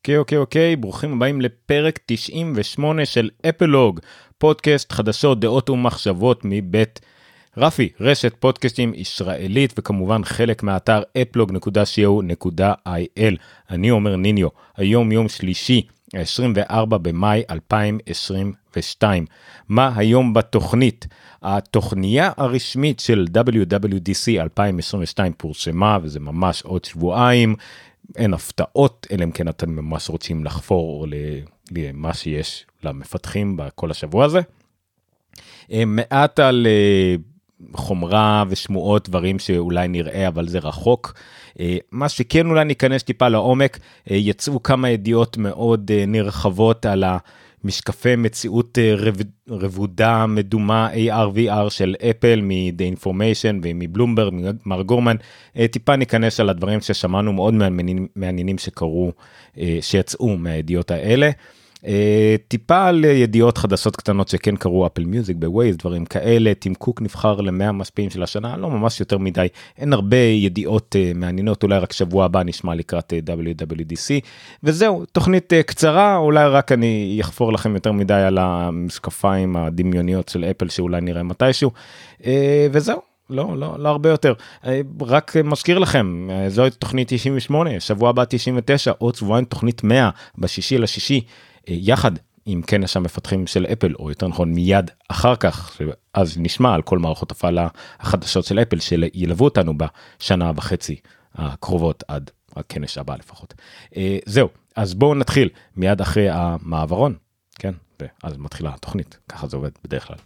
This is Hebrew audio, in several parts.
אוקיי אוקיי אוקיי ברוכים הבאים לפרק 98 של אפלוג פודקאסט חדשות דעות ומחשבות מבית רפי רשת פודקאסטים ישראלית וכמובן חלק מהאתר אפלוג.co.il אני אומר ניניו היום יום שלישי 24 במאי 2022 מה היום בתוכנית? התוכניה הרשמית של WWDC 2022 פורסמה וזה ממש עוד שבועיים אין הפתעות אלא אם כן אתם ממש רוצים לחפור למה שיש למפתחים בכל השבוע הזה. אה, מעט על אה, חומרה ושמועות דברים שאולי נראה אבל זה רחוק. אה, מה שכן אולי ניכנס טיפה לעומק יצאו כמה ידיעות מאוד נרחבות על ה... משקפי מציאות אה, רבודה מדומה AR/VR של אפל מ-The Information ומבלומברג מר גורמן אה, טיפה ניכנס על הדברים ששמענו מאוד מעניינים שקרו אה, שיצאו מהידיעות האלה. אה, טיפה על ידיעות חדשות קטנות שכן קרו אפל מיוזיק בווייז דברים כאלה טים קוק נבחר למאה משפיעים של השנה לא ממש יותר מדי אין הרבה ידיעות uh, מעניינות אולי רק שבוע הבא נשמע לקראת uh, WWDC וזהו תוכנית uh, קצרה אולי רק אני אחפור לכם יותר מדי על המשקפיים הדמיוניות של אפל שאולי נראה מתישהו uh, וזהו לא, לא, לא הרבה יותר. רק מזכיר לכם, זו תוכנית 98, שבוע הבא 99, עוד שבועיים תוכנית 100 בשישי לשישי. אה, יחד עם כנס המפתחים של אפל או יותר נכון מיד אחר כך אז נשמע על כל מערכות הפעלה החדשות של אפל שילוו אותנו בשנה וחצי הקרובות עד הכנס הבא לפחות. אה, זהו אז בואו נתחיל מיד אחרי המעברון כן ואז מתחילה התוכנית ככה זה עובד בדרך כלל.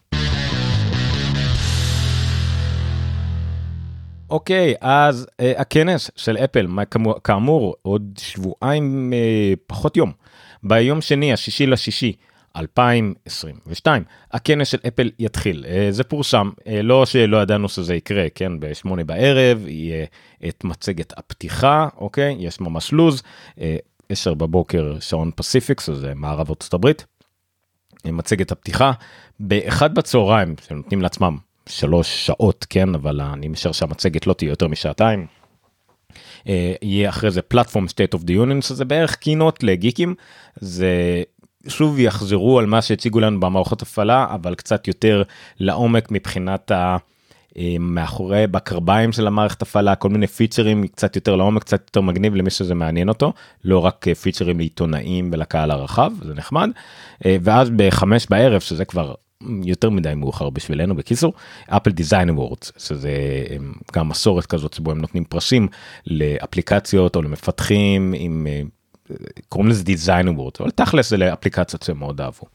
אוקיי אז uh, הכנס של אפל כאמור עוד שבועיים uh, פחות יום ביום שני השישי לשישי 2022 הכנס של אפל יתחיל. uh, זה פורסם. uh, לא שלא ידענו שזה יקרה כן? בשמונה בערב יהיה את מצגת הפתיחה אוקיי? יש ממש לוז. uh, 10 בבוקר שעון פסיפיקס זה מערב ארצות הברית. מצגת הפתיחה. באחד בצהריים שנותנים לעצמם שלוש שעות כן? אבל אני משער שהמצגת לא תהיה יותר משעתיים. אה, יהיה אחרי זה פלטפורם state of the union שזה בערך קינות לגיקים. זה שוב יחזרו על מה שהציגו לנו במערכות הפעלה אבל קצת יותר לעומק מבחינת ה... אה, מאחורי בקרביים של המערכת הפעלה כל מיני פיצ'רים קצת יותר לעומק קצת יותר מגניב למי שזה מעניין אותו. לא רק אה, פיצ'רים לעיתונאים ולקהל הרחב זה נחמד. ואז בחמש בערב שזה כבר יותר מדי מאוחר בשבילנו בקיצור אפל Design Awards שזה גם מסורת כזאת שבו הם נותנים פרסים לאפליקציות או למפתחים עם אה, קוראים לזה Design Awards אבל תכלס זה לאפליקציות שהם מאוד אהבו.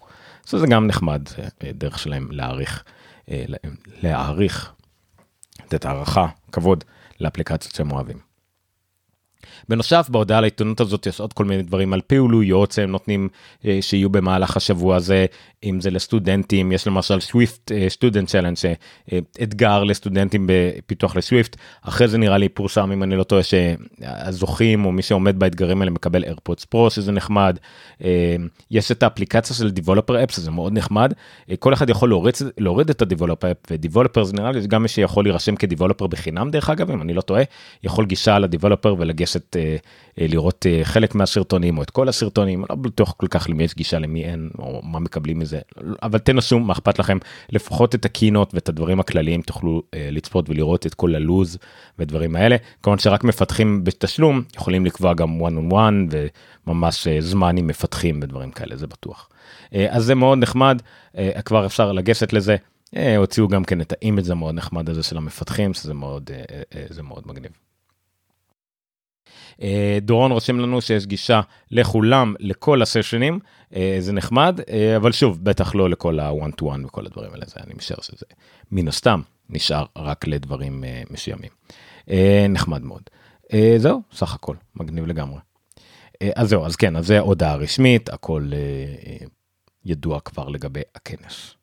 זה גם נחמד אה, דרך שלהם להעריך אה, להעריך לתת הערכה כבוד לאפליקציות שהם אוהבים. בנוסף בהודעה לעיתונות הזאת יש עוד כל מיני דברים על פעילויות שהם נותנים אה, שיהיו במהלך השבוע הזה אם זה לסטודנטים יש למשל Swift Student Challenge אתגר לסטודנטים בפיתוח ל Swift אחרי זה נראה לי פורסם אם אני לא טועה שהזוכים או מי שעומד באתגרים האלה מקבל AirPods Pro שזה נחמד. אה, יש את האפליקציה של Developer App זה מאוד נחמד. אה, כל אחד יכול להוריד, להוריד את ה Developer App ו Developer זה נראה לי גם מי שיכול להירשם כ Developer בחינם דרך אגב אם אני לא טועה יכול גישה לדיבולפר ולגשת לראות אה, חלק מהסרטונים או את כל הסרטונים לא בטוח כל כך למי יש גישה למי אין או מה מקבלים מזה אבל תנסו מה אכפת לכם לפחות את הקינות ואת הדברים הכלליים תוכלו אה, לצפות ולראות את כל הלוז ודברים האלה כמובן שרק מפתחים בתשלום יכולים לקבוע גם one on one וממש זמן עם מפתחים ודברים כאלה זה בטוח אז זה מאוד נחמד כבר אפשר לגשת לזה. הוציאו גם כן את ה image המאוד נחמד הזה של המפתחים שזה מאוד זה מאוד מגניב. אה, דורון רושם לנו שיש גישה לכולם לכל הסשנים אה, זה נחמד אה, אבל שוב בטח לא לכל ה one to one וכל הדברים האלה זה אני משער שזה מן הסתם נשאר רק לדברים מסוימים. נחמד מאוד. זהו סך הכל מגניב לגמרי. אז זהו אז כן אז זה הודעה רשמית הכל ידוע כבר לגבי הכנס.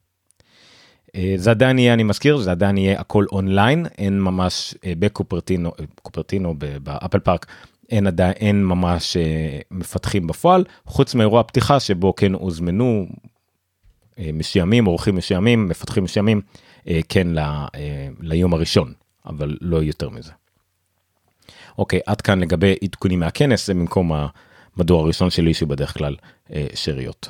זה עדיין יהיה אני מזכיר זה עדיין יהיה הכל אונליין אין ממש בקופרטינו קופרטינו באפל פארק אין עדיין אין ממש אה, מפתחים בפועל חוץ מאירוע פתיחה שבו כן הוזמנו אה, מסוימים אורחים מסוימים מפתחים מסוימים אה, כן ל, ליום הראשון אבל לא יותר מזה. אוקיי עד כאן לגבי עדכונים מהכנס זה במקום מדור הראשון שלי שהוא בדרך כלל אה, שאריות.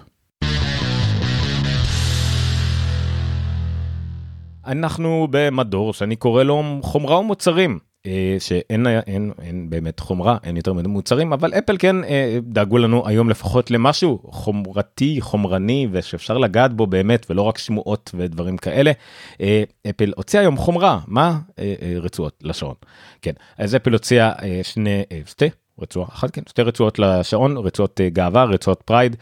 אנחנו במדור שאני קורא לו חומרה ומוצרים. אה, שאין אין, אין באמת חומרה אין יותר מדי מוצרים אבל אפל כן אה, דאגו לנו היום לפחות למשהו חומרתי חומרני ושאפשר לגעת בו באמת ולא רק שמועות ודברים כאלה. אה, אפל הוציאה היום חומרה מה רצועות לשעון כן אז אפל הוציאה שני שתי רצועה אחת כן שתי רצועות לשעון רצועות גאווה רצועות Pride.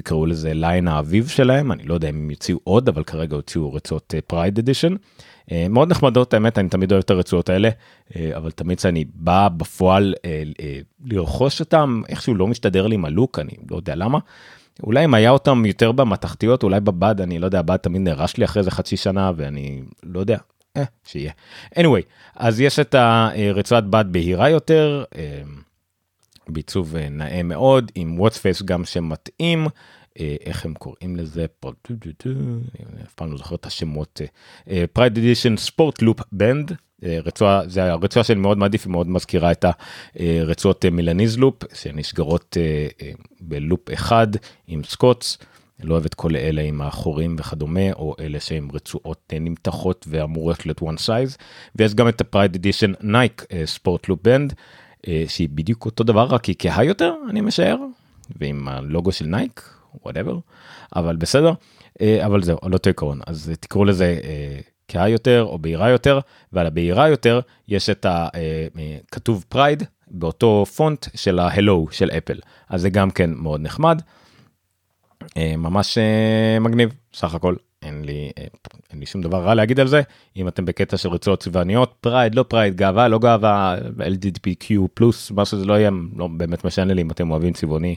תקראו לזה ליין האביב שלהם אני לא יודע אם הם יוציאו עוד אבל כרגע הוציאו רצועות Pride Edition. אה, מאוד נחמדות האמת אני תמיד אוהב את הרצועות האלה אה, אבל תמיד שאני בא בפועל אה, לרכוש אותם איכשהו לא מסתדר לי עם ה look אני לא יודע למה. אולי אם היה אותם יותר במתכתיות אולי בבד אני לא יודע בד תמיד נהרס לי אחרי זה חצי שנה ואני לא יודע אה, שיהיה. anyway אז יש את הרצועת בד בהירה יותר בעיצוב נאה מאוד עם watch face גם שמתאים. אה, איך הם קוראים לזה פה, אף פעם לא זוכר את השמות, Pride Edition Sport Loop band, רצועה, זה הרצועה שאני מאוד מעדיף, היא מאוד מזכירה את הרצועות Milanese Loop, שנסגרות אה, אה, ב loop אחד עם סקוץ'. לא אוהב את כל אלה עם החורים וכדומה או אלה שהם רצועות נמתחות ואמורות להיות one size ויש גם את ה Pride Edition Nike Sport Loop band שהיא בדיוק אותו דבר רק היא כהה יותר אני משער ועם הלוגו של נייק whatever אבל בסדר אה, אבל זהו על אותו עיקרון. אז תקראו לזה אה, כהה יותר או בהירה יותר ועל הבהירה יותר יש את הכתוב אה, Pride באותו פונט של ההלו של אפל. אז זה גם כן מאוד נחמד. ממש מגניב סך הכל אין לי אין לי שום דבר רע להגיד על זה. אם אתם בקטע של רצועות צבעוניות Pride לא Pride גאווה לא גאווה LGBTQ פלוס מה שזה לא יהיה לא באמת משנה לי אם אתם אוהבים צבעוני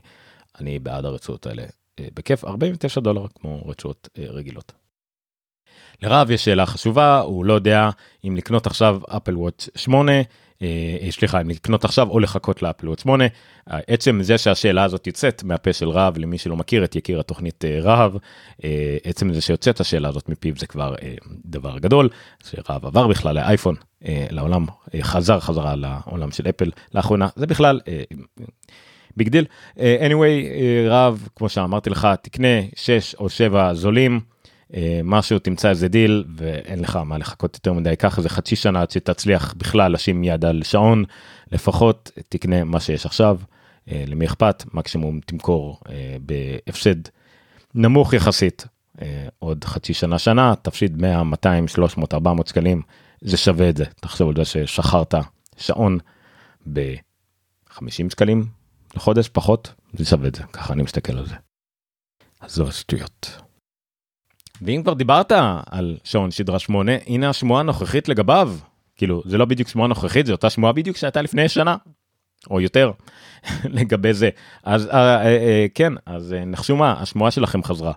אני בעד הרצועות האלה אה, בכיף. 49 דולר כמו רצועות אה, רגילות. לרהב יש שאלה חשובה הוא לא יודע. אם לקנות עכשיו Apple Watch 8 סליחה אם לקנות עכשיו או לחכות ל Apple Watch 8 עצם זה שהשאלה הזאת יוצאת מהפה של רהב למי שלא מכיר את יקיר התוכנית אה, רהב עצם זה שיוצאת השאלה הזאת מפיו זה כבר דבר גדול שרהב עבר בכלל לאייפון לעולם חזר חזרה לעולם של אפל לאחרונה זה בכלל. big deal. אה, anyway, רהב, כמו שאמרתי לך, תקנה 6 או 7 זולים, משהו, תמצא איזה דיל, ואין לך מה לחכות יותר מדי, קח איזה חצי שנה עד שתצליח בכלל לשים יד על שעון, לפחות תקנה מה שיש עכשיו, uh, למי אכפת, מקסימום תמכור uh, בהפסד נמוך יחסית. עוד חצי שנה שנה תפסיד 100 200 300 400 שקלים זה שווה את זה תחשוב על זה ששכרת שעון ב-50 שקלים לחודש פחות זה שווה את זה ככה אני מסתכל על זה. אז זו שטויות. ואם כבר דיברת על שעון שדרה 8 הנה השמועה הנוכחית לגביו כאילו זה לא בדיוק שמועה נוכחית זה אותה שמועה בדיוק שהייתה לפני שנה או יותר לגבי זה אז אה, אה, אה, כן אז נחשו מה השמועה שלכם חזרה.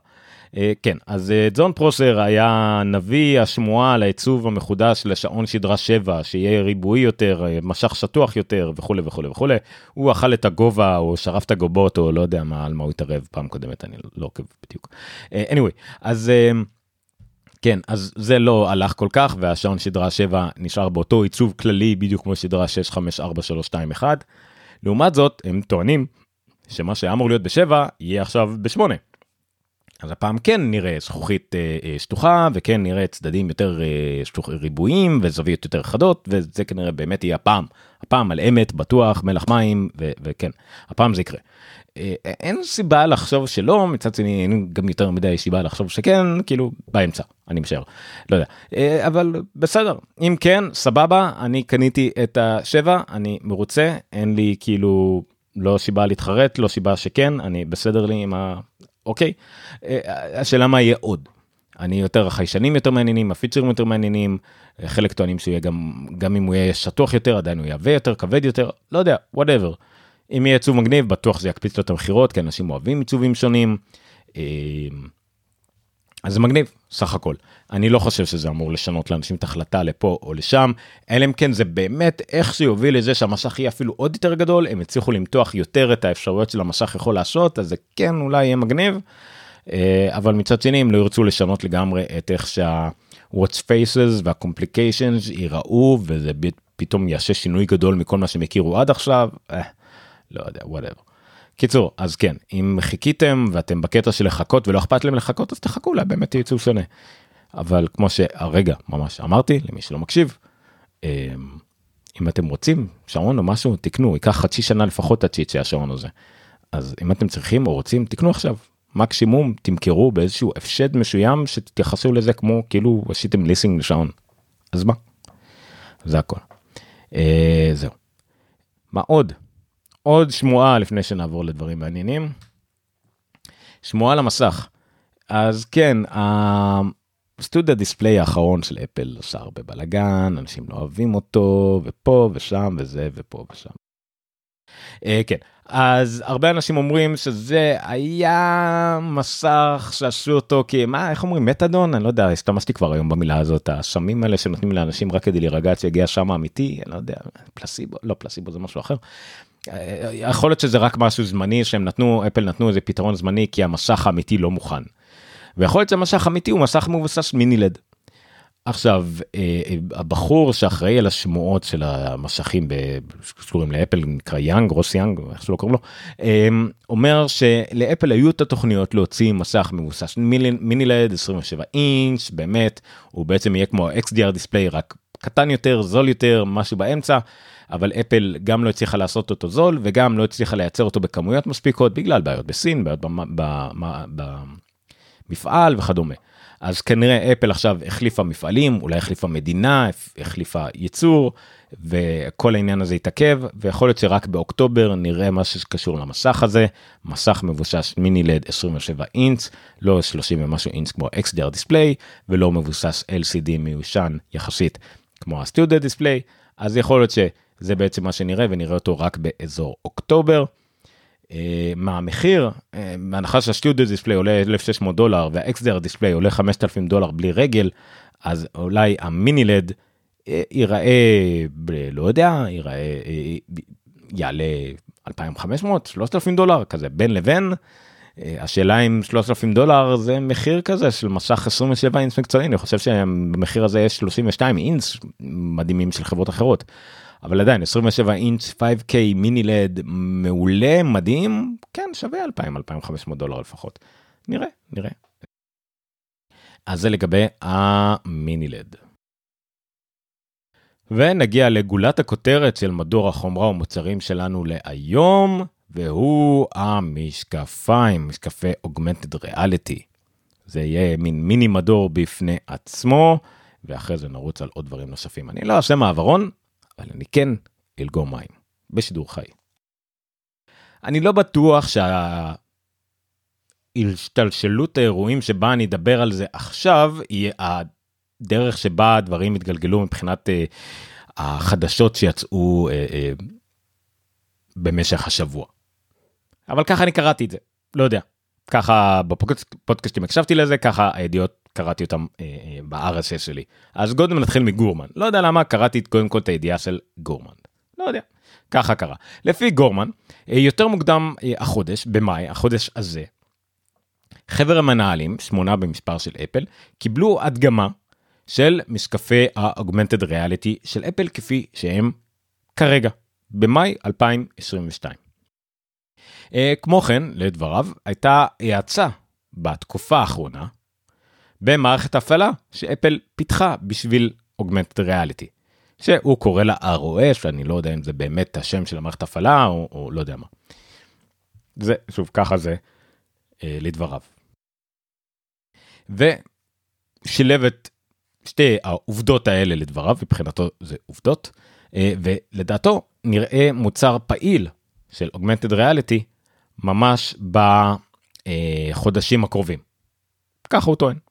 אה, כן, אז אה, ג'ון פרוסר היה נביא השמועה לעיצוב המחודש לשעון שדרה 7, שיהיה ריבועי יותר, אה, משך שטוח יותר וכולי וכולי וכולי. הוא אכל את הגובה או שרף את הגובות או לא יודע מה, על מה הוא התערב פעם קודמת, אני לא עוקב בדיוק. anyway, אז... כן, אז זה לא הלך כל כך והשעון שדרה 7 נשאר באותו עיצוב כללי בדיוק כמו שדרה 654321. לעומת זאת, הם טוענים שמה שהיה אמור להיות ב-7 יהיה עכשיו ב-8. אז הפעם כן נראה זכוכית אה, אה, שטוחה וכן נראה צדדים יותר אה, שטוח, ריבועים וזוויות יותר חדות וזה כנראה באמת יהיה הפעם הפעם על אמת בטוח מלח מים ו- וכן הפעם זה יקרה. אה, אין סיבה לחשוב שלא מצד שני אין גם יותר מדי סיבה לחשוב שכן כאילו באמצע אני משער לא יודע אה, אבל בסדר אם כן סבבה אני קניתי את השבע אני מרוצה אין לי כאילו לא סיבה להתחרט לא סיבה שכן אני בסדר לי עם ה... אוקיי? אה, השאלה מה יהיה עוד. אני יותר החיישנים יותר מעניינים הפיצ'רים יותר מעניינים חלק טוענים שהוא יהיה גם גם אם הוא יהיה שטוח יותר עדיין הוא יהווה יותר כבד יותר לא יודע וואטאבר. אם יהיה עיצוב מגניב בטוח זה יקפיץ לו את המכירות כי אנשים אוהבים עיצובים שונים. אז זה מגניב סך הכל אני לא חושב שזה אמור לשנות לאנשים את ההחלטה לפה או לשם אלא אם כן זה באמת איך שיוביל לזה שהמשך יהיה אפילו עוד יותר גדול הם הצליחו למתוח יותר את האפשרויות של המשך יכול לעשות אז זה כן אולי יהיה מגניב. אה, אבל מצד שני הם לא ירצו לשנות לגמרי את איך שה watch faces וה-complications ייראו וזה פתאום יעשה שינוי גדול מכל מה שהם הכירו עד עכשיו אה, לא יודע whatever. קיצור אז כן אם חיכיתם ואתם בקטע של לחכות ולא אכפת להם לחכות אז תחכו אולי באמת יצאו שונה. אבל כמו שהרגע ממש אמרתי למי שלא מקשיב. אמ, אם אתם רוצים שעון או משהו תקנו ייקח חצי שנה לפחות עד שיצא השעון הזה. אז אם אתם צריכים או רוצים תקנו עכשיו מקסימום תמכרו באיזשהו הפשד מסוים שתתייחסו לזה כמו כאילו עשיתם ליסינג לשעון. אז מה? זה הכל. אה, זהו. מה עוד? עוד שמועה לפני שנעבור לדברים מעניינים. שמועה למסך. אז כן, הסטודיו דיספליי האחרון של אפל עושה הרבה בלאגן, אנשים לא אוהבים אותו, ופה ושם וזה ופה ושם. אה, כן, אז הרבה אנשים אומרים שזה היה מסך שעשו אותו כי מה איך אומרים מתדון אני לא יודע השתמשתי כבר היום במילה הזאת השמים האלה שנותנים לאנשים רק כדי להירגע שיגיע שם אמיתי אני לא יודע פלסיבו לא פלסיבו זה משהו אחר. יכול להיות שזה רק משהו זמני שהם נתנו אפל נתנו איזה פתרון זמני כי המסך האמיתי לא מוכן. ויכול להיות שהמסך האמיתי הוא מסך מבוסס Mini LED. עכשיו אה, הבחור שאחראי על השמועות של המסכים שקשורים לאפל נקרא יאנג רוס יאנג איך שלא קוראים לו אומר שלאפל היו את התוכניות להוציא מסך מבוסס Mini LED 27 אינץ' באמת הוא בעצם יהיה כמו xdr דיספליי רק קטן יותר זול יותר משהו באמצע אבל אפל גם לא הצליחה לעשות אותו זול וגם לא הצליחה לייצר אותו בכמויות מספיקות בגלל בעיות בסין בעיות במפעל וכדומה. אז כנראה אפל עכשיו החליפה מפעלים, אולי החליפה מדינה, החליפה ייצור, וכל העניין הזה יתעכב, ויכול להיות שרק באוקטובר נראה מה שקשור למסך הזה, מסך מבוסס מיני לד 27 אינץ, לא 30 ומשהו אינץ כמו XDR Display, ולא מבוסס LCD מיושן יחסית כמו ה Studio Display, אז יכול להיות שזה בעצם מה שנראה, ונראה אותו רק באזור אוקטובר. אה, מה המחיר, אה, בהנחה שה Studio Display עולה 1600 דולר וה XDR Display עולה 5000 דולר בלי רגל, אז אולי ה Mini LED אה, ייראה, לא יודע, ייראה, יעלה 2500, 3000 דולר, כזה בין לבין. השאלה אם 3,000 דולר זה מחיר כזה של מסך 27 אינץ מקצועי, אני חושב שבמחיר הזה יש 32 אינץ מדהימים של חברות אחרות. אבל עדיין 27 אינץ' 5K מיני לד מעולה מדהים כן שווה 2,000 2,500 דולר לפחות נראה נראה. אז זה לגבי המיני לד. ונגיע לגולת הכותרת של מדור החומרה ומוצרים שלנו להיום והוא המשקפיים משקפי אוגמנטד ריאליטי. זה יהיה מין מיני מדור בפני עצמו ואחרי זה נרוץ על עוד דברים נוספים אני לא אעשה מעברון אבל אני כן אלגור מים בשידור חי. אני לא בטוח שההשתלשלות האירועים שבה אני אדבר על זה עכשיו יהיה הדרך שבה הדברים התגלגלו מבחינת uh, החדשות שיצאו uh, uh, במשך השבוע. אבל ככה אני קראתי את זה, לא יודע. ככה בפודקאסטים הקשבתי לזה, ככה הידיעות קראתי אותם אה, אה, ב-RSS שלי. אז קודם נתחיל מגורמן. לא יודע למה קראתי קודם כל את הידיעה של גורמן. לא יודע. ככה קרה. לפי גורמן, אה, יותר מוקדם אה, החודש, במאי, החודש הזה, חבר המנהלים, שמונה במספר של אפל, קיבלו הדגמה של משקפי ה-Augmented Reality של אפל כפי שהם כרגע, במאי 2022. אה, כמו כן, לדבריו, הייתה האצה בתקופה האחרונה במערכת הפעלה שאפל פיתחה בשביל אוגמנטד ריאליטי. שהוא קורא לה ROS, אני לא יודע אם זה באמת השם של המערכת הפעלה או, או לא יודע מה. זה, שוב, ככה זה אה, לדבריו. ושילב את שתי העובדות האלה לדבריו, מבחינתו זה עובדות, אה, ולדעתו נראה מוצר פעיל של אוגמנטד ריאליטי ממש בחודשים הקרובים. ככה הוא טוען.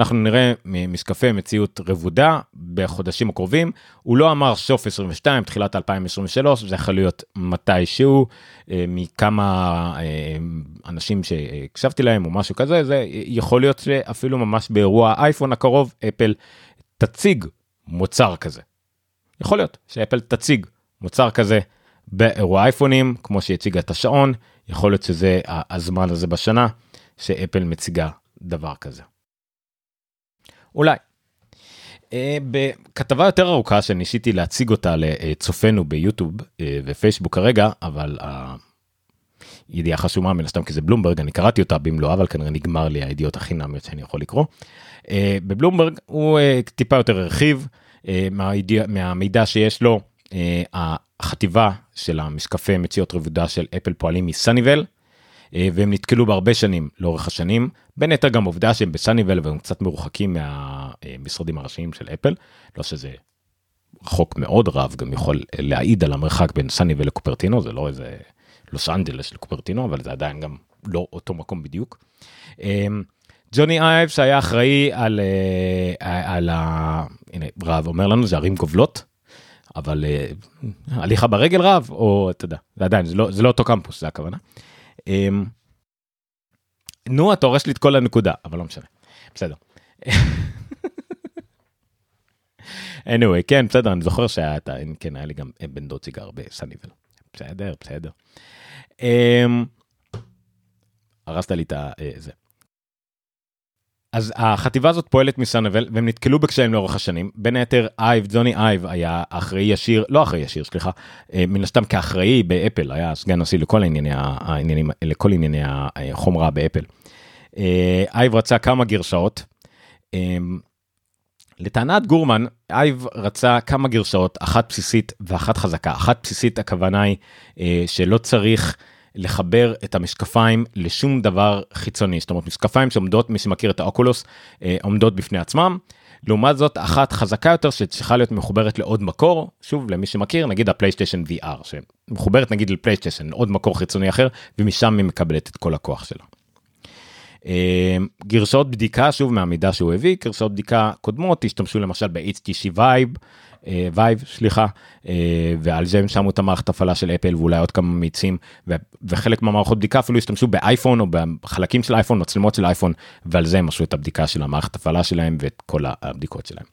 אנחנו נראה משקפי מציאות רבודה בחודשים הקרובים. הוא לא אמר סוף 22, תחילת 2023, זה יכול להיות מתישהו, אה, מכמה אה, אנשים שהקשבתי להם או משהו כזה, זה יכול להיות שאפילו ממש באירוע האייפון הקרוב, אפל תציג מוצר כזה. יכול להיות שאפל תציג מוצר כזה באירוע אייפונים, כמו שהיא הציגה את השעון, יכול להיות שזה הזמן הזה בשנה שאפל מציגה דבר כזה. אולי. Uh, בכתבה יותר ארוכה שניסיתי להציג אותה לצופינו ביוטיוב uh, ופייסבוק כרגע אבל ידיעה חשומה מן הסתם כי זה בלומברג אני קראתי אותה במלואה אבל כנראה נגמר לי הידיעות החינמיות שאני יכול לקרוא. אה, בבלומברג הוא אה, טיפה יותר הרחיב אה, מהמידע שיש לו החטיבה של המשקפי מציאות רבודה של אפל פועלים מסניבל. והם נתקלו בהרבה שנים לאורך השנים בין היתר גם עובדה שהם בסניבל והם קצת מרוחקים מהמשרדים הראשיים של אפל לא שזה רחוק מאוד רב גם יכול להעיד על המרחק בין סניבל לקופרטינו זה לא איזה לוס אנג'לס לקופרטינו אבל זה עדיין גם לא אותו מקום בדיוק. ג'וני אייב שהיה אחראי על, אה, על ה... הנה רב אומר לנו זה ערים גובלות. אבל אה, הליכה ברגל רב או אתה יודע זה עדיין זה לא זה לא אותו קמפוס זה הכוונה. אמ, נו אתה הורס לי את כל הנקודה אבל לא משנה בסדר. anyway כן בסדר אני זוכר שהיה כן היה לי גם בן דוד סיגר בסניבל בסדר בסדר. אמ, הרסת לי את אה, זה. אז החטיבה הזאת פועלת מסנבל והם נתקלו בקשיים לאורך השנים בין היתר אייב ג'וני אייב היה אחראי ישיר לא אחראי ישיר סליחה אה, מן הסתם כאחראי באפל היה סגן נשיא לכל ענייני העניינים לכל ענייני החומרה באפל. אה, אייב רצה כמה גרשאות. לטענת גורמן אייב רצה כמה גרשאות אחת בסיסית ואחת חזקה אחת בסיסית הכוונה היא אה, שלא צריך לחבר את המשקפיים לשום דבר חיצוני זאת אומרת משקפיים שעומדות מי שמכיר את האוקולוס אה, עומדות בפני עצמם. לעומת זאת אחת חזקה יותר שצריכה להיות מחוברת לעוד מקור שוב למי שמכיר נגיד הפלייסטיישן VR שמחוברת נגיד לפלייסטיישן עוד מקור חיצוני אחר ומשם היא מקבלת את כל הכוח שלה. אה, גרסאות בדיקה שוב מהמידע שהוא הביא גרסאות בדיקה קודמות השתמשו למשל ב- HTC Vive Vive סליחה אה, ועל זה הם שמו את המערכת הפעלה של אפל ואולי עוד כמה מאיצים וחלק מהמערכות בדיקה אפילו השתמשו באייפון או בחלקים של אייפון מצלמות של אייפון ועל זה הם עשו את הבדיקה של המערכת הפעלה שלהם ואת כל הבדיקות שלהם.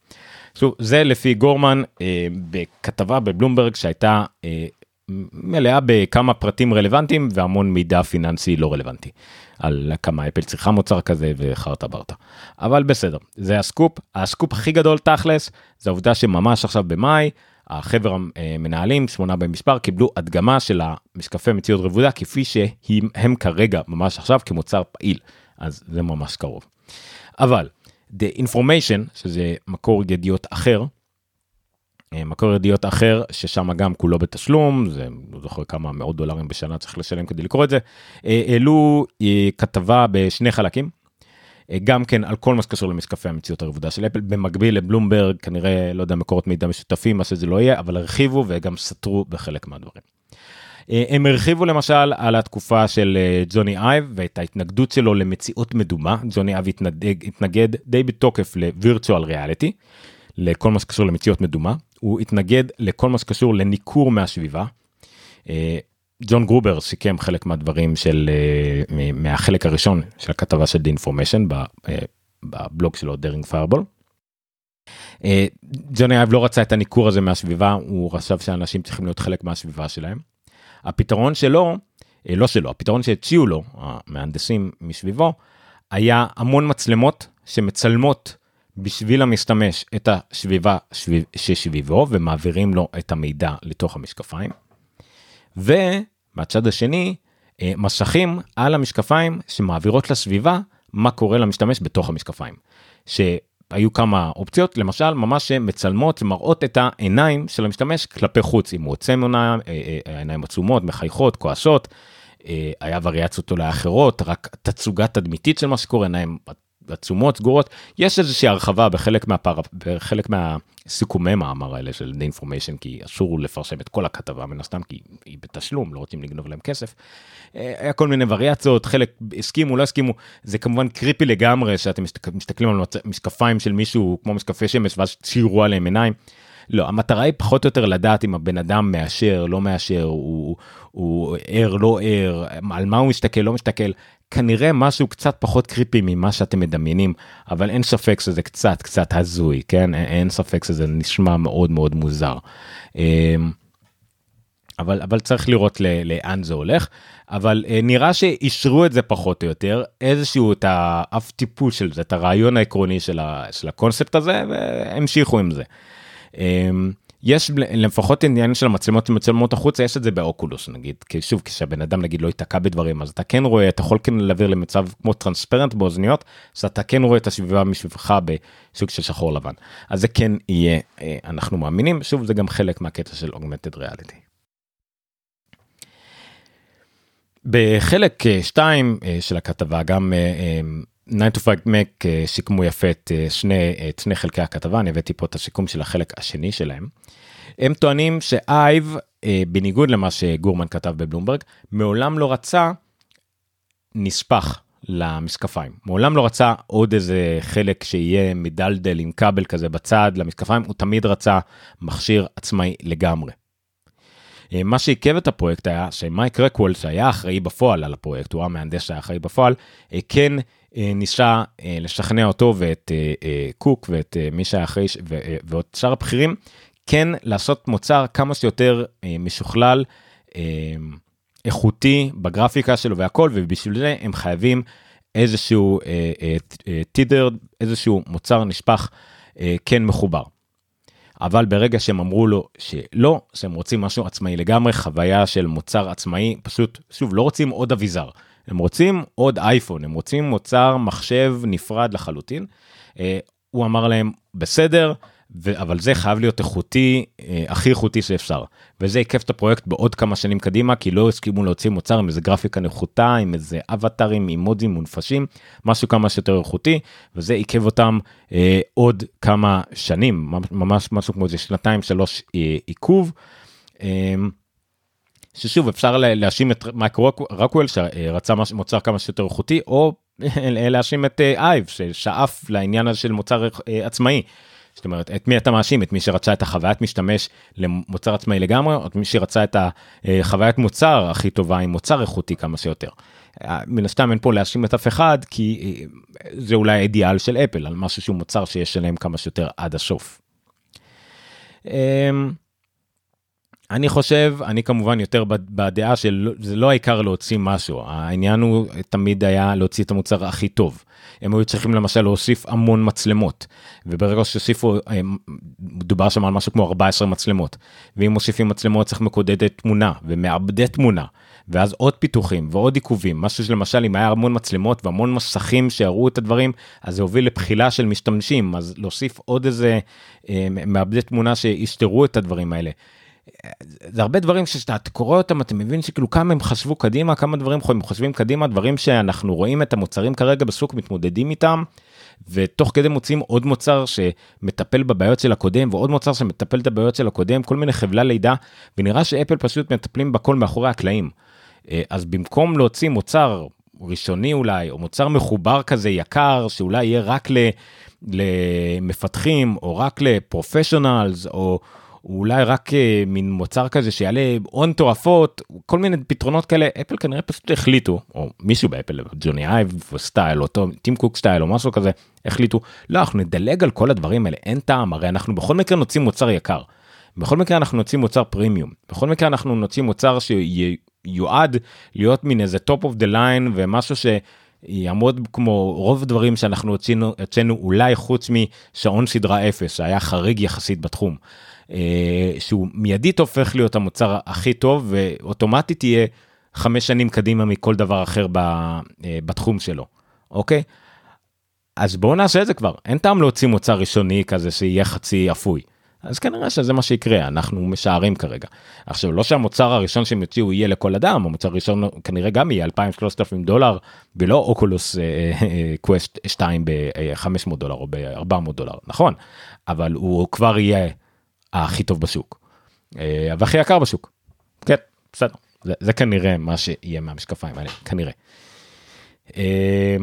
שוב זה לפי גורמן אה, בכתבה בבלומברג שהייתה מלאה בכמה פרטים רלוונטיים והמון מידע פיננסי לא רלוונטי. על כמה אפל צריכה מוצר כזה וחרטה ברטה. אבל בסדר, זה הסקופ, הסקופ הכי גדול תכלס, זה העובדה שממש עכשיו במאי, החבר המנהלים, שמונה במספר, קיבלו הדגמה של המשקפי מציאות רבודה כפי שהם כרגע ממש עכשיו כמוצר פעיל, אז זה ממש קרוב. אבל, The Information, שזה מקור ידיעות אחר, אה, מקור ידיעות אחר ששם גם כולו בתשלום זה לא זוכר כמה מאות דולרים בשנה צריך לשלם כדי לקרוא את זה אה, העלו אה, כתבה בשני חלקים. גם כן על כל מה שקשור למשקפי המציאות הרבודה של אפל במקביל לבלומברג כנראה לא יודע מקורות מידע משותפים מה שזה לא יהיה אבל הרחיבו וגם סתרו בחלק מהדברים. הם הרחיבו למשל על התקופה של ג'וני אייב ואת ההתנגדות שלו למציאות מדומה ג'וני אייב התנגד, התנגד די בתוקף לווירטואל ריאליטי לכל מה שקשור למציאות מדומה הוא התנגד לכל מה שקשור לניכור מהסביבה. אה, ג'ון גרובר סיכם חלק מהדברים של אה, מהחלק הראשון של הכתבה של The Information אה, בבלוג שלו Daring Fireball. ג'וני אייב לא רצה את הניכור הזה מהסביבה הוא חשב שאנשים צריכים להיות חלק מהסביבה שלהם. הפתרון שלו לא שלו הפתרון שהציעו לו המהנדסים מסביבו היה המון מצלמות שמצלמות בשביל המשתמש את הסביבה שסביבו ומעבירים לו את המידע לתוך המשקפיים. ומהצד השני אה, מסכים על המשקפיים שמעבירות לסביבה מה קורה למשתמש בתוך המשקפיים. שהיו כמה אופציות למשל ממש מצלמות מראות את העיניים של המשתמש כלפי חוץ אם הוא עוצם עיניים, אה, אה, עיניים עצומות מחייכות כועסות. היה וריאציות אולי אחרות רק תצוגה תדמיתית של מה שקורה עיניים עצומות סגורות יש איזושהי הרחבה בחלק מהפר... בחלק מהסיכומי מאמר האלה של די אינפורמיישן כי אסור לפרשם את כל הכתבה מן הסתם כי היא בתשלום לא רוצים לגנוב להם כסף. אה, היה כל מיני וריאציות חלק הסכימו לא הסכימו זה כמובן קריפי לגמרי שאתם מסתכלים על משקפיים של מישהו כמו משקפי שמש ואז ציירו עליהם עיניים. לא המטרה היא פחות או יותר לדעת אם הבן אדם מאשר לא מאשר הוא הוא ער לא ער על מה הוא מסתכל לא מסתכל כנראה משהו קצת פחות קריפי ממה שאתם מדמיינים אבל אין ספק שזה קצת קצת הזוי כן אין ספק שזה נשמע מאוד מאוד מוזר. אמ, אבל אבל צריך לראות לאן זה הולך אבל אה, נראה שאישרו את זה פחות או יותר איזשהו את האף טיפול של זה את הרעיון העקרוני של, ה, של הקונספט הזה והמשיכו עם זה. יש לפחות עניין של המצלמות מצלמות החוצה יש את זה באוקולוס נגיד. כי שוב כשהבן אדם נגיד לא ייתקע בדברים אז אתה כן רואה אתה יכול כן להעביר למצב כמו טרנספרנט באוזניות אז אתה כן רואה את הסביבה מסביבך בסוג של שחור לבן. אז זה כן יהיה אה, אנחנו מאמינים. שוב זה גם חלק מהקטע של אוגמנטד ריאליטי. בחלק 2 אה, של הכתבה גם 9 to 5 Mac שיקמו יפה את שני, את שני חלקי הכתבה, אני הבאתי פה את השיקום של החלק השני שלהם. הם טוענים שאייב, בניגוד למה שגורמן כתב בבלומברג, מעולם לא רצה נספח למשקפיים. מעולם לא רצה עוד איזה חלק שיהיה מדלדל עם כבל כזה בצד למשקפיים, הוא תמיד רצה מכשיר עצמאי לגמרי. מה שעיכב את הפרויקט היה שמייק רקוול שהיה אחראי בפועל על הפרויקט, הוא המהנדס שהיה אחראי בפועל, כן אה, ניסה אה, לשכנע אותו ואת אה, קוק ואת מי שהיה אחראי ועוד שאר הבכירים, כן לעשות מוצר כמה שיותר משוכלל, איכותי בגרפיקה שלו והכל, ובשביל זה הם חייבים איזשהו טידר, איזשהו מוצר נשפך כן מחובר. אבל ברגע שהם אמרו לו שלא, שהם רוצים משהו עצמאי לגמרי, חוויה של מוצר עצמאי, פשוט, שוב, לא רוצים עוד אביזר. הם רוצים עוד אייפון, הם רוצים מוצר מחשב נפרד לחלוטין. אה, הוא אמר להם, בסדר, ו- אבל זה חייב להיות איכותי, אה, הכי איכותי שאפשר. וזה עיכב את הפרויקט בעוד כמה שנים קדימה, כי לא הסכימו להוציא מוצר עם איזה גרפיקה נחותה, עם איזה אבטארים, עם מודים מונפשים, משהו כמה שיותר איכותי, וזה עיכב אותם אה, עוד כמה שנים, ממש משהו כמו איזה שנתיים שלוש אה, עיכוב. אה, ששוב אפשר להאשים את מייק רוקוול שרצה מוצר כמה שיותר איכותי או להאשים את אה, אייב ששאף לעניין הזה של מוצר אה, עצמאי. זאת אומרת את מי אתה מאשים את מי שרצה את החוויית משתמש למוצר עצמאי לגמרי או את מי שרצה את החוויית מוצר הכי טובה עם מוצר איכותי כמה שיותר. אה, מן הסתם אין פה להאשים את אף אחד כי זה אולי האידיאל של אפל על משהו שהוא מוצר שיש עליהם כמה שיותר עד הסוף. אמ, אני חושב, אני כמובן יותר בדעה שזה לא העיקר להוציא משהו, העניין הוא תמיד היה להוציא את המוצר הכי טוב. הם היו צריכים למשל להוסיף המון מצלמות, וברגע שהוסיפו, דובר שם על משהו כמו 14 מצלמות, ואם מוסיפים מצלמות צריך מקודדת תמונה ומעבדי תמונה, ואז עוד פיתוחים ועוד עיכובים, משהו שלמשל אם היה המון מצלמות והמון מסכים שהראו את הדברים, אז זה הוביל לבחילה של משתמשים, אז להוסיף עוד איזה אה, מעבדי תמונה שיסתרו את הדברים האלה. זה הרבה דברים שאתה קורא אותם אתה מבין שכאילו כמה הם חשבו קדימה כמה דברים הם חושבים קדימה דברים שאנחנו רואים את המוצרים כרגע בשוק מתמודדים איתם. ותוך כדי מוצאים עוד מוצר שמטפל בבעיות של הקודם ועוד מוצר שמטפל את הבעיות של הקודם כל מיני חבלי לידה ונראה שאפל פשוט מטפלים בכל מאחורי הקלעים. אה, אז במקום להוציא מוצר ראשוני אולי או מוצר מחובר כזה יקר שאולי יהיה רק למפתחים או רק ל professionals או. הוא אולי רק אה, מין מוצר כזה שיעלה הון תועפות, כל מיני פתרונות כאלה, אפל כנראה פשוט החליטו, או מישהו באפל, ג'וני אייב סטייל, או טים קוק סטייל, או משהו כזה, החליטו, לא, אנחנו נדלג על כל הדברים האלה, אין טעם, הרי אנחנו בכל מקרה נוציא מוצר יקר. בכל מקרה אנחנו נוציא מוצר פרימיום, בכל מקרה אנחנו נוציא מוצר שיועד להיות מין איזה top of the line ומשהו ש... יעמוד כמו רוב הדברים שאנחנו הוצאנו, אולי חוץ משעון סדרה 0 שהיה חריג יחסית בתחום. אה, שהוא מיידית הופך להיות המוצר הכי טוב ואוטומטית יהיה חמש שנים קדימה מכל דבר אחר אה, בתחום שלו, אוקיי? אז בואו נעשה את זה כבר, אין טעם להוציא מוצר ראשוני כזה שיהיה חצי אפוי. אז כנראה שזה מה שיקרה, אנחנו משערים כרגע. עכשיו, לא שהמוצר הראשון שהם יוציאו יהיה לכל אדם, המוצר הראשון כנראה גם יהיה 2,000-3,000 דולר, ולא אוקולוס קווסט 2 ב-500 דולר או ב-400 דולר, נכון, אבל הוא כבר יהיה הכי טוב בשוק. אה, והכי יקר בשוק. כן, בסדר. זה, זה כנראה מה שיהיה מהמשקפיים האלה, כנראה. אה,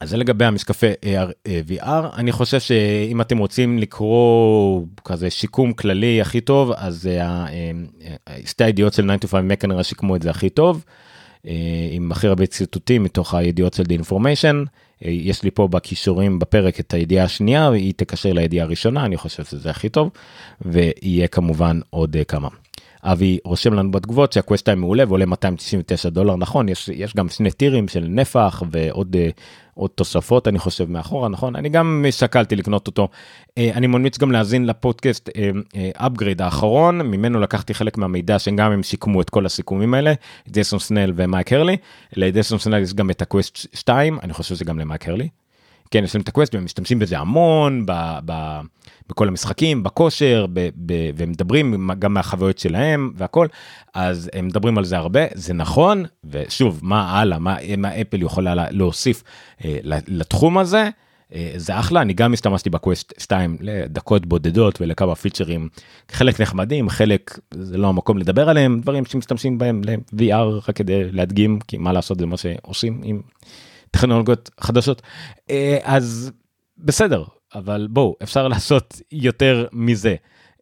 אז זה לגבי המשקפי AR VR אני חושב שאם אתם רוצים לקרוא כזה שיקום כללי הכי טוב אז אה, שתי הידיעות של 9 to 5 Mac כנראה שיקמו את זה הכי טוב. עם הכי הרבה ציטוטים מתוך הידיעות של The Information יש לי פה בכישורים בפרק את הידיעה השנייה והיא תקשר לידיעה הראשונה אני חושב שזה הכי טוב ויהיה כמובן עוד כמה. אבי רושם לנו בתגובות שהקווסט 2 מעולה ועולה 299 דולר נכון יש יש גם שני טירים של נפח ועוד אה, עוד תוספות אני חושב מאחורה נכון? אני גם שקלתי לקנות אותו. אה, אני ממליץ גם להאזין לפודקאסט upgrade האחרון. ממנו לקחתי חלק מהמידע שגם הם סיכמו את כל הסיכומים האלה ג'ייסון סנל ומייק הרלי. לג'ייסון סנל יש גם את הקווסט 2 אני חושב שזה גם למייק הרלי. כן יש להם את הקווסט והם משתמשים בזה המון ב, ב, בכל המשחקים בכושר ב, ב, והם מדברים גם מהחוויות שלהם והכל אז הם מדברים על זה הרבה זה נכון ושוב מה הלאה מה, מה אפל יכולה להוסיף אה, לתחום הזה. אה, זה אחלה אני גם השתמשתי בקווסט 2 לדקות בודדות ולכמה פיצ'רים חלק נחמדים חלק זה לא המקום לדבר עליהם דברים שמשתמשים בהם ל-VR רק כדי להדגים כי מה לעשות זה מה שעושים עם טכנולוגיות חדשות אה, אז בסדר אבל בואו אפשר לעשות יותר מזה.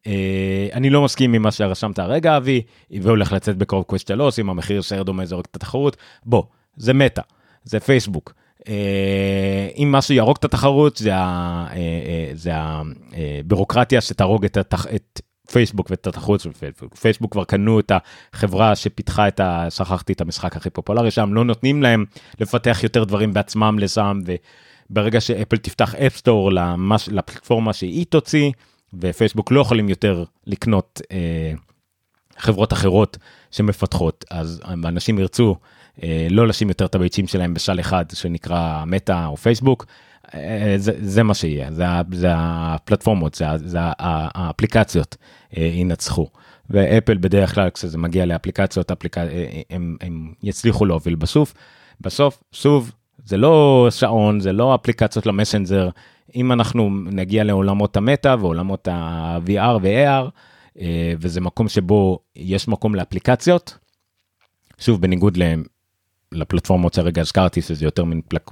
אה, אני לא מסכים עם מה שרשמת הרגע אבי והולך לצאת בקרוב קווסט 3 אם המחיר יישאר דומה זורק את התחרות בוא זה מטא זה פייסבוק. אה, אם משהו יהרוג את התחרות זה הבירוקרטיה שתהרוג את, את פייסבוק ואת התחרות של פייסבוק. פייסבוק כבר קנו את החברה שפיתחה את ה... שכחתי את המשחק הכי פופולרי שם, לא נותנים להם לפתח יותר דברים בעצמם לשם, וברגע שאפל תפתח אפסטור למש... לפלטפורמה שהיא תוציא, ופייסבוק לא יכולים יותר לקנות אה, חברות אחרות שמפתחות, אז אנשים ירצו אה, לא לשים יותר את הביצים שלהם בשל אחד שנקרא מטא או פייסבוק. אה, זה, זה מה שיהיה, זה, זה הפלטפורמות, זה, זה האפליקציות אה, ינצחו. ואפל בדרך כלל כשזה מגיע לאפליקציות, אפליק... אה, הם, הם יצליחו להוביל בסוף. בסוף, שוב, זה לא שעון, זה לא אפליקציות למסנג'ר. אם אנחנו נגיע לעולמות המטא ועולמות ה-VR ו-AR, וזה מקום שבו יש מקום לאפליקציות, שוב, בניגוד לפלטפורמות שהרגע הזכרתי שזה יותר מן פלק,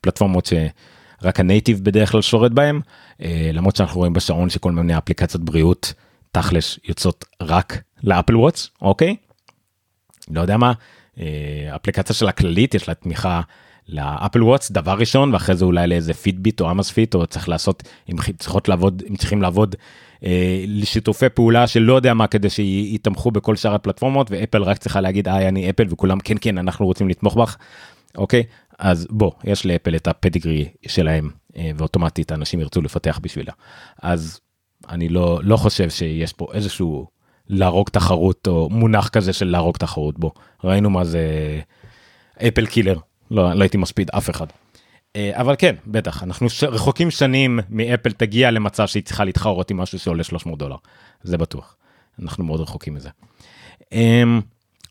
פלטפורמות שרק ה native בדרך כלל שורד בהם אה, למרות שאנחנו רואים בשעון שכל מיני אפליקציות בריאות תכלס יוצאות רק ל Apple Watch אוקיי. לא יודע מה אה, אפליקציה של הכללית יש לה תמיכה ל Apple Watch דבר ראשון ואחרי זה אולי לאיזה פיטביט או אמאזפיט או צריך לעשות אם צריכות לעבוד אם צריכים לעבוד אה, לשיתופי פעולה של לא יודע מה כדי שיתמכו בכל שאר הפלטפורמות ואפל רק צריכה להגיד איי אני אפל וכולם כן כן אנחנו רוצים לתמוך בך אוקיי? אז בוא יש לאפל את הפדיגרי שלהם אה, ואוטומטית אנשים ירצו לפתח בשבילה. אז אני לא לא חושב שיש פה איזשהו להרוג תחרות או מונח כזה של להרוג תחרות. בו ראינו מה זה אפל קילר לא, לא הייתי מספיד אף אחד. אה, אבל כן בטח אנחנו. רחוקים שנים מאפל תגיע למצב שהיא צריכה להתחרות עם משהו שעולה 300 דולר זה בטוח אנחנו מאוד רחוקים מזה. אמ,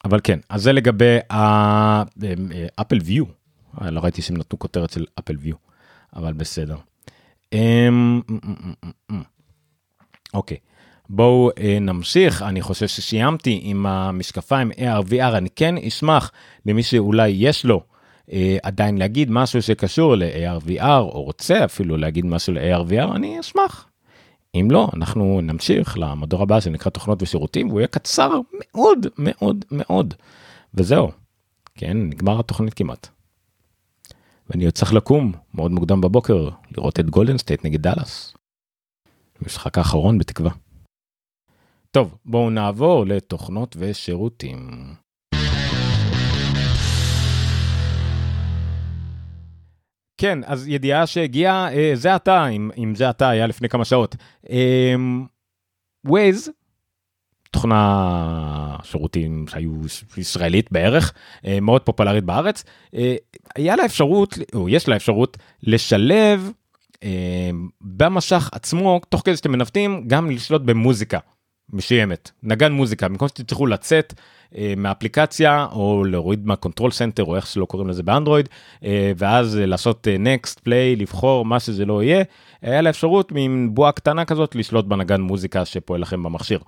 אבל כן אז זה לגבי אפל ויו אה, לא ראיתי שהם נתנו כותרת של אפל ויו אבל בסדר. אמ, אוקיי בואו אה, נמשיך אני חושב שסיימתי עם המשקפיים AR VR אני כן אשמח למי שאולי יש לו אה, עדיין להגיד משהו שקשור ל-AR/VR או רוצה אפילו להגיד משהו ל-AR/VR אני אשמח. אם לא אנחנו נמשיך למדור הבא שנקרא תוכנות ושירותים והוא יהיה קצר מאוד מאוד מאוד וזהו. כן נגמר התוכנית כמעט. ואני עוד צריך לקום מאוד מוקדם בבוקר לראות את גולדן סטייט נגד דאלאס. משחק האחרון בתקווה. טוב בואו נעבור לתוכנות ושירותים. כן, אז ידיעה שהגיעה אה, זה עתה, אם, אם זה עתה היה לפני כמה שעות. ווייז, אה, תוכנה שירותים שהיו ישראלית בערך, אה, מאוד פופולרית בארץ, אה, היה לה אפשרות, או יש לה אפשרות, לשלב אה, במסך עצמו, תוך כדי שאתם מנווטים, גם לשלוט במוזיקה מסוימת, נגן מוזיקה, במקום שתצטרכו לצאת. אה, מהאפליקציה או להוריד מה control center או איך שלא קוראים לזה באנדרואיד אה, ואז לעשות next אה, play לבחור מה שזה לא יהיה היה לה אפשרות מין בועה קטנה כזאת לשלוט בנגן מוזיקה שפועל לכם במכשיר.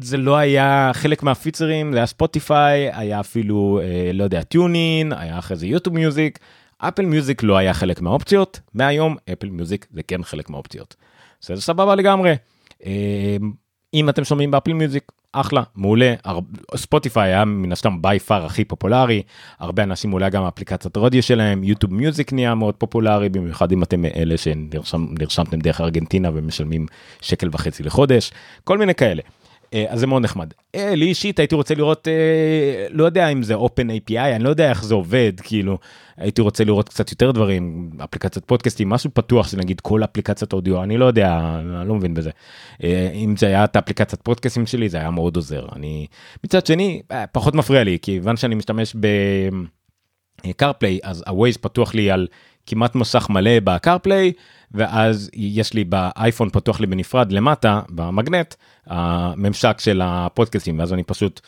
זה לא היה חלק מהפיצרים זה היה ספוטיפיי היה אפילו לא יודע TuneIn היה אחרי זה YouTube Music Apple Music לא היה חלק מהאופציות מהיום Apple Music זה כן חלק מהאופציות. זה סבבה לגמרי. אם אתם שומעים ב Apple Music אחלה מעולה. ספוטיפיי היה מן הסתם by far הכי פופולרי. הרבה אנשים אולי גם אפליקציית רדיו שלהם YouTube Music נהיה מאוד פופולרי במיוחד אם אתם אלה שנרשמתם דרך ארגנטינה ומשלמים שקל וחצי לחודש כל מיני כאלה אז זה מאוד נחמד. אה, לי אישית הייתי רוצה לראות, אה, לא יודע אם זה open API, אני לא יודע איך זה עובד, כאילו, הייתי רוצה לראות קצת יותר דברים, אפליקציית פודקאסטים, משהו פתוח, זה נגיד כל אפליקציית אודיו, אני לא יודע, אני לא מבין בזה. אם זה היה את האפליקציית פודקאסטים שלי, זה היה מאוד עוזר. אני, מצד שני, פחות מפריע לי, כיוון שאני משתמש ב... קרפליי אז הווייז פתוח לי על כמעט מסך מלא בקרפליי ואז יש לי באייפון פתוח לי בנפרד למטה במגנט הממשק של הפודקאסטים ואז אני פשוט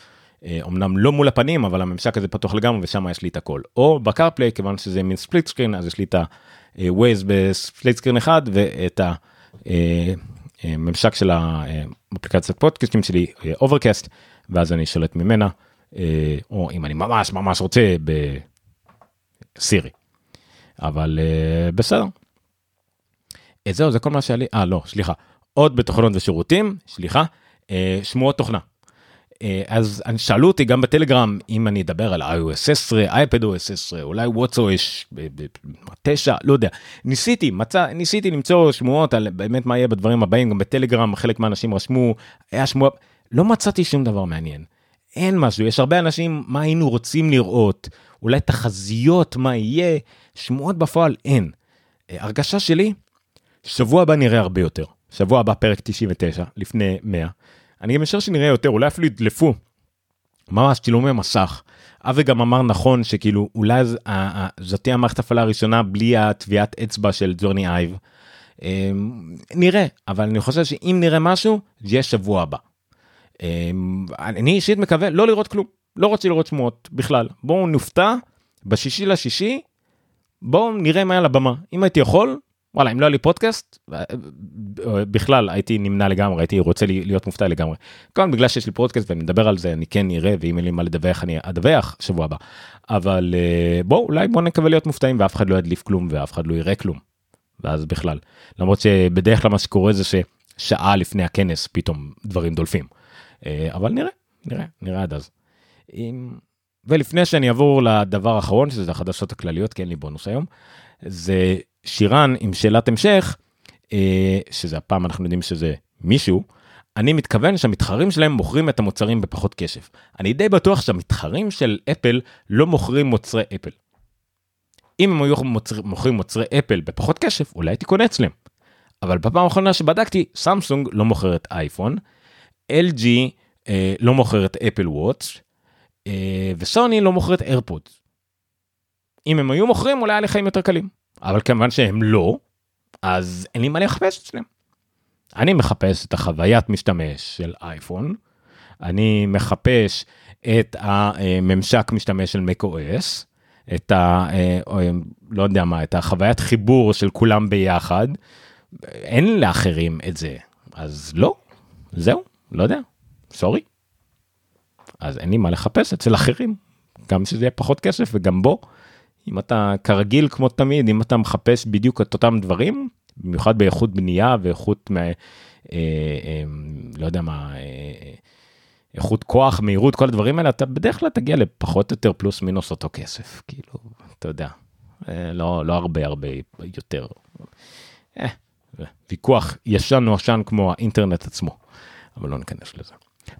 אמנם לא מול הפנים אבל הממשק הזה פתוח לגמרי ושם יש לי את הכל או ב CarPlay כיוון שזה מין split screen אז יש לי את ה Waze ב split screen אחד ואת הממשק של האפליקציית פודקאסטים שלי Overcast ואז אני שולט ממנה או אם אני ממש ממש רוצה בסירי. אבל uh, בסדר. את זהו זה כל מה שהיה לי אה לא סליחה עוד בתוכנות ושירותים סליחה uh, שמועות תוכנה. אז שאלו אותי גם בטלגרם אם אני אדבר על iOS 16 אייפד OS 16 אולי WatchOS 9 לא יודע ניסיתי מצא ניסיתי למצוא שמועות על באמת מה יהיה בדברים הבאים גם בטלגרם חלק מהאנשים רשמו היה שמועה לא מצאתי שום דבר מעניין. אין משהו יש הרבה אנשים מה היינו רוצים לראות אולי תחזיות מה יהיה שמועות בפועל אין. אה, הרגשה שלי, שבוע הבא נראה הרבה יותר. שבוע הבא פרק 99, לפני 100. אני גם משער שנראה יותר, אולי אפילו ידלפו. ממש צילומי מסך. אבי גם אמר נכון שכאילו אולי זאת תהיה המערכת הפעלה הראשונה בלי הטביעת אצבע של ג'ורני אייב. אמ, נראה, אבל אני חושב שאם נראה משהו, זה יהיה שבוע הבא. אמ, אני אישית מקווה לא לראות כלום, לא רוצה לראות שמועות בכלל. בואו נופתע בשישי לשישי בואו נראה מה על הבמה אם הייתי יכול וואלה אם לא היה לי פודקאסט בכלל הייתי נמנע לגמרי הייתי רוצה להיות מופתע לגמרי. גם בגלל שיש לי פודקאסט ואני מדבר על זה אני כן אראה ואם אין לי מה לדווח אני אדווח שבוע הבא אבל אה, בואו אולי בוא נקווה להיות מופתעים ואף אחד לא ידליף כלום ואף אחד לא יראה כלום. ואז בכלל למרות שבדרך כלל מה שקורה זה ששעה לפני הכנס פתאום דברים דולפים אה, אבל נראה נראה נראה עד אז. ולפני שאני אעבור לדבר האחרון שזה החדשות הכלליות כי אין לי בונוס היום זה שירן עם שאלת המשך אה, שזה הפעם אנחנו יודעים שזה מישהו אני מתכוון שהמתחרים שלהם מוכרים את המוצרים בפחות כסף אני די בטוח שהמתחרים של אפל לא מוכרים מוצרי אפל. אם הם היו מוצר, מוכרים מוצרי אפל בפחות כסף אולי הייתי קונה אצלם. אבל בפעם האחרונה שבדקתי סמסונג לא מוכרת אייפון LG אה, לא מוכרת אפל וואץ' אה, וסוני לא מוכרת איירפודס. אם הם היו מוכרים אולי היה לי יותר קלים אבל כמובן שהם לא אז אין לי מה לחפש אצלם. אני מחפש את החוויית משתמש של אייפון אני מחפש את הממשק משתמש של macOS את ה... אה, לא יודע מה את החוויית חיבור של כולם ביחד אין לאחרים את זה אז לא זהו לא יודע סורי. אז אין לי מה לחפש אצל אחרים, גם שזה יהיה פחות כסף וגם בו. אם אתה כרגיל כמו תמיד, אם אתה מחפש בדיוק את אותם דברים, במיוחד באיכות בנייה ואיכות, מה, אה, אה, לא יודע מה, אה, איכות כוח, מהירות, כל הדברים האלה, אתה בדרך כלל תגיע לפחות או יותר פלוס מינוס אותו כסף, כאילו, אתה יודע, אה, לא, לא הרבה הרבה יותר. אה, ויכוח ישן נושן כמו האינטרנט עצמו, אבל לא ניכנס לזה.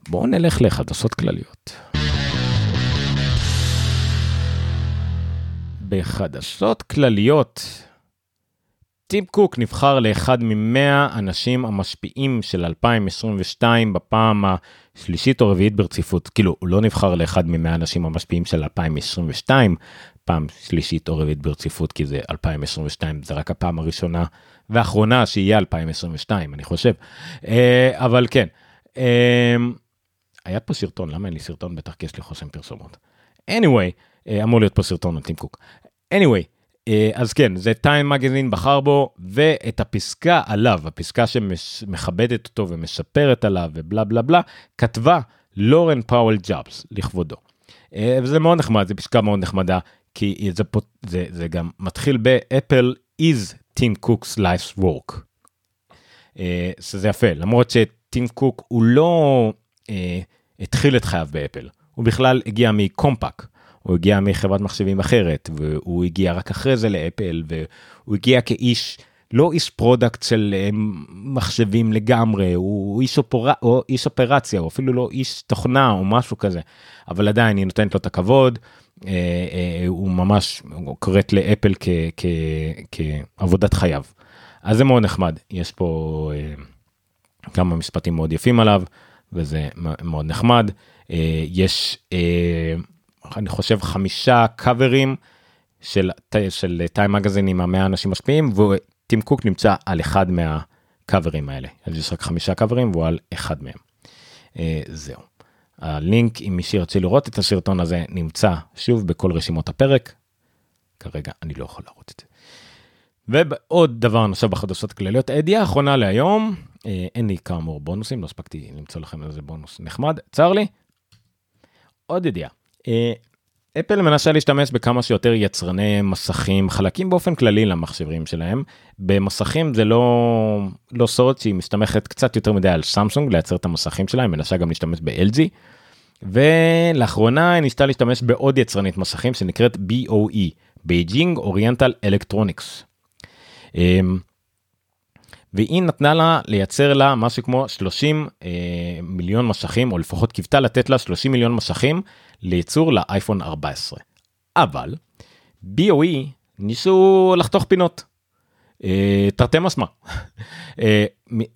בואו נלך לחדשות כלליות. בחדשות כלליות, טים קוק נבחר לאחד ממאה אנשים המשפיעים של 2022 בפעם השלישית או רביעית ברציפות. כאילו, הוא לא נבחר לאחד ממאה אנשים המשפיעים של 2022, פעם שלישית או רביעית ברציפות, כי זה 2022, זה רק הפעם הראשונה והאחרונה שיהיה 2022, אני חושב. אה, אבל כן, היה פה סרטון, למה אין לי סרטון? בטח כי יש לי חוסם פרסומות. anyway, אה, אמור להיות פה סרטון על טים קוק. anyway, אה, אז כן, זה טיים מגזין בחר בו, ואת הפסקה עליו, הפסקה שמכבדת אותו ומשפרת עליו ובלה בלה בלה, כתבה לורן פאוול ג'ובס לכבודו. אה, וזה מאוד נחמד, זו פסקה מאוד נחמדה, כי זה, פה, זה, זה גם מתחיל ב Apple is Tim Cook's life's work. שזה יפה, למרות ש... טים קוק הוא לא אה, התחיל את חייו באפל, הוא בכלל הגיע מקומפק, הוא הגיע מחברת מחשבים אחרת, והוא הגיע רק אחרי זה לאפל, והוא הגיע כאיש לא איש product של אה, מחשבים לגמרי, הוא איש, אופור... או איש אופרציה, או אפילו לא איש תוכנה או משהו כזה, אבל עדיין היא נותנת לו את הכבוד, אה, אה, הוא ממש קוראת לאפל כ... כ... כעבודת חייו. אז זה מאוד נחמד, יש פה כמה משפטים מאוד יפים עליו, וזה מאוד נחמד. יש, אני חושב, חמישה קאברים. של, של טיים מגזין עם המאה אנשים משפיעים וטים קוק נמצא על אחד מהקאברים האלה. אז יש רק חמישה קאברים והוא על אחד מהם. אה, זהו. הלינק אם מי שירצה לראות את הסרטון הזה נמצא שוב בכל רשימות הפרק. כרגע אני לא יכול להראות את זה. ועוד דבר נוסף בחדשות הכלליות, הידיעה האחרונה להיום, אין לי כאמור בונוסים, לא הספקתי למצוא לכם איזה בונוס נחמד, צר לי. עוד ידיעה, אה, אפל מנסה להשתמש בכמה שיותר יצרני מסכים חלקים באופן כללי למחשבים שלהם. במסכים זה לא לא סוד שהיא מסתמכת קצת יותר מדי על סמסונג לייצר את המסכים שלהם מנסה גם להשתמש ב-LG. ולאחרונה היא ניסתה להשתמש בעוד יצרנית מסכים שנקראת BOE, Beijing Oriental Electronics. והיא נתנה לה לייצר לה משהו כמו 30 אה, מיליון משכים או לפחות קיוותה לתת לה 30 מיליון משכים לייצור לאייפון 14. אבל BOE ניסו לחתוך פינות. אה, תרתי משמע. אה,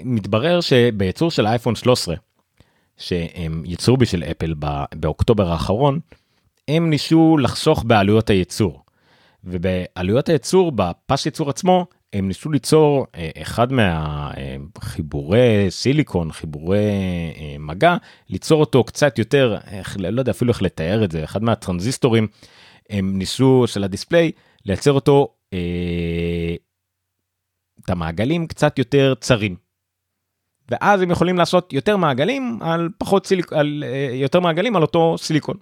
מתברר שבייצור של האייפון 13 שהם ייצרו בשביל אפל באוקטובר האחרון הם ניסו לחסוך בעלויות הייצור. ובעלויות הייצור בפס ייצור עצמו הם ניסו ליצור אה, אחד מהחיבורי סיליקון, חיבורי אה, מגע, ליצור אותו קצת יותר, איך, לא יודע אפילו איך לתאר את זה, אחד מהטרנזיסטורים, הם ניסו של הדיספליי לייצר אותו, אה, את המעגלים קצת יותר צרים. ואז הם יכולים לעשות יותר מעגלים על פחות סיליק... על אה, יותר מעגלים על אותו סיליקון.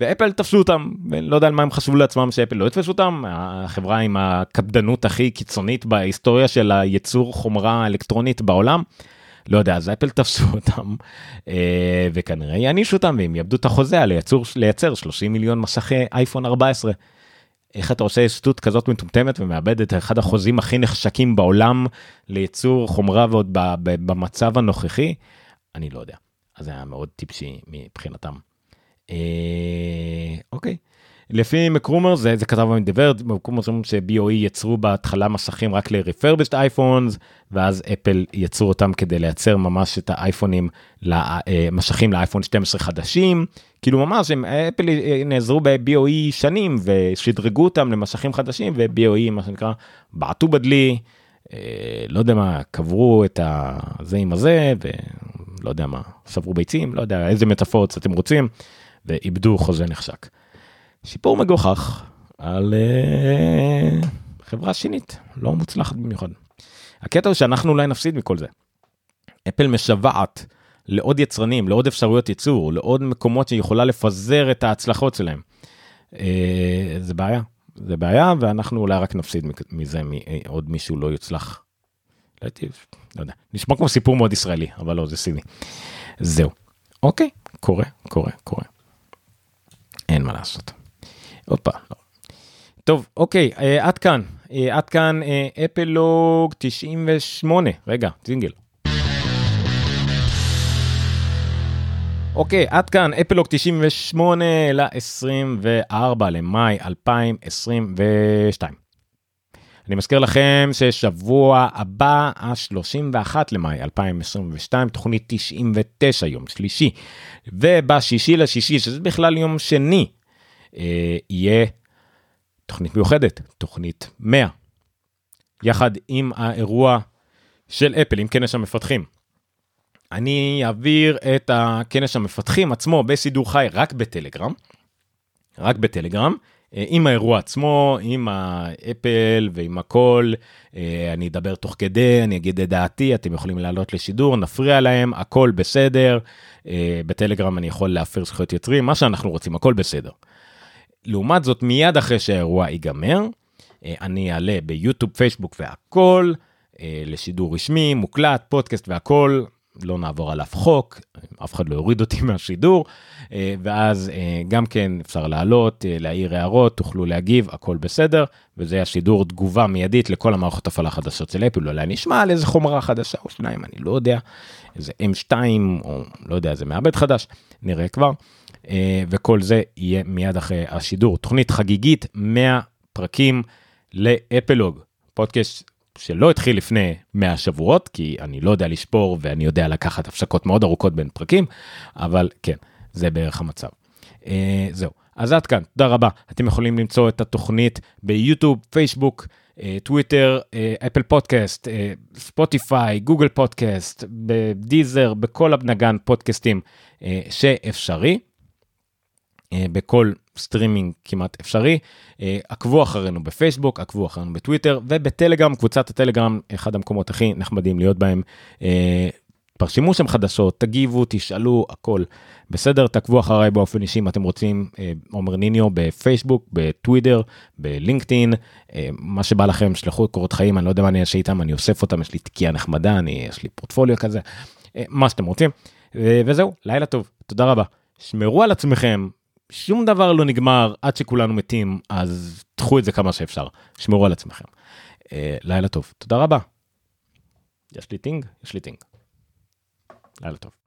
ואפל תפסו אותם, לא יודע על מה הם חשבו לעצמם שאפל לא יתפסו אותם, החברה עם הקפדנות הכי קיצונית בהיסטוריה של הייצור חומרה אלקטרונית בעולם. לא יודע, אז אפל תפסו אותם אה, וכנראה יענישו אותם והם יאבדו את החוזה על לייצור, לייצר 30 מיליון מסכי אייפון 14. איך אתה עושה שטות כזאת מטומטמת ומאבד את אחד החוזים הכי נחשקים בעולם לייצור חומרה ועוד במצב הנוכחי? אני לא יודע. אז זה היה מאוד טיפשי מבחינתם. אה, אוקיי. לפי מקרומר זה זה כתב במדיברד מקרומר אומרים ש-BOE יצרו בהתחלה מסכים רק ל-refurbished אייפונס ואז אפל יצרו אותם כדי לייצר ממש את האייפונים אה, לאייפון 12 חדשים כאילו ממש הם אפל אה, נעזרו ב-BOE שנים ושדרגו אותם למשכים חדשים ו-BOE מה שנקרא בעטו בדלי לא יודע מה קברו את הזה עם הזה ולא יודע מה שברו ביצים לא יודע איזה מטאפורות אתם רוצים. ואיבדו חוזה נחשק. שיפור מגוחך על uh, חברה שינית, לא מוצלחת במיוחד. הקטע הוא שאנחנו אולי נפסיד מכל זה. אפל משוועת לעוד יצרנים, לעוד אפשרויות ייצור, לעוד מקומות שהיא יכולה לפזר את ההצלחות שלהם. Uh, זה בעיה, זה בעיה ואנחנו אולי רק נפסיד מזה מעוד מישהו לא יוצלח. לא, לא יודע, נשמע כמו סיפור מאוד ישראלי, אבל לא, זה סיני. זהו. אוקיי, קורה, קורה, קורה. אין מה לעשות. עוד פעם. לא. טוב אוקיי אה, עד כאן אה, עד כאן אה, אפלוג 98 רגע זינגל. אוקיי עד כאן אפלוג 98 ל-24 למאי 2022. אני מזכיר לכם ששבוע הבא ה-31 למאי 2022 תוכנית 99 יום שלישי ובשישי לשישי שזה בכלל יום שני אה, יהיה תוכנית מיוחדת תוכנית 100 יחד עם האירוע של אפל עם כנס המפתחים. אני אעביר את הכנס המפתחים עצמו בסידור חי רק בטלגרם. רק בטלגרם עם האירוע עצמו, עם האפל ועם הכל, אה, אני אדבר תוך כדי, אני אגיד את דעתי, אתם יכולים לעלות לשידור, נפריע להם, הכל בסדר. אה, בטלגרם אני יכול להפר זכויות יוצרים, מה שאנחנו רוצים, הכל בסדר. לעומת זאת, מיד אחרי שהאירוע ייגמר, אני אעלה ביוטיוב, פייסבוק והכל, לשידור רשמי, מוקלט, פודקאסט והכל, לא נעבור על אף חוק, אף אחד לא יוריד אותי מהשידור, אה, ואז אה, גם כן אפשר לעלות, אה, להעיר הערות, תוכלו להגיב, הכל בסדר, וזה השידור תגובה מיידית לכל המערכות הפעלה חדשות של אפל, אולי נשמע על איזה חומרה חדשה או שניים, אני לא יודע, איזה M2 או לא יודע, איזה מעבד חדש, נראה כבר, וכל זה יהיה מיד אחרי השידור. תוכנית חגיגית, 100 פרקים לאפלוג, פודקאסט שלא התחיל לפני 100 שבועות, כי אני לא יודע לשפור ואני יודע לקחת הפסקות מאוד ארוכות בין פרקים, אבל כן, זה בערך המצב. Uh, זהו, אז עד כאן, תודה רבה. אתם יכולים למצוא את התוכנית ביוטיוב, פייסבוק, טוויטר, אפל פודקאסט, ספוטיפיי, גוגל פודקאסט, בדיזר, בכל הנגן פודקאסטים שאפשרי. אה, בכל סטרימינג כמעט אפשרי. אה, עקבו אחרינו בפייסבוק, עקבו אחרינו בטוויטר ובטלגרם, קבוצת הטלגרם, אחד המקומות הכי נחמדים להיות בהם. אה, פרסמו שם חדשות, תגיבו, תשאלו, הכל בסדר, תעקבו אחריי באופן אישי אם אתם רוצים, עומר ניניו בפייסבוק, בטוויטר, בלינקדאין, מה שבא לכם, שלחו קורות חיים, אני לא יודע מה אני אעשה איתם, אני אוסף אותם, יש לי תיקייה נחמדה, אני, יש לי פורטפוליו כזה, מה שאתם רוצים, וזהו, לילה טוב, תודה רבה. שמרו על עצמכם, שום דבר לא נגמר עד שכולנו מתים, אז תדחו את זה כמה שאפשר, שמרו על עצמכם. אה, לילה טוב, תודה רבה. יש לי טינג? יש לי טינג. לילה טוב.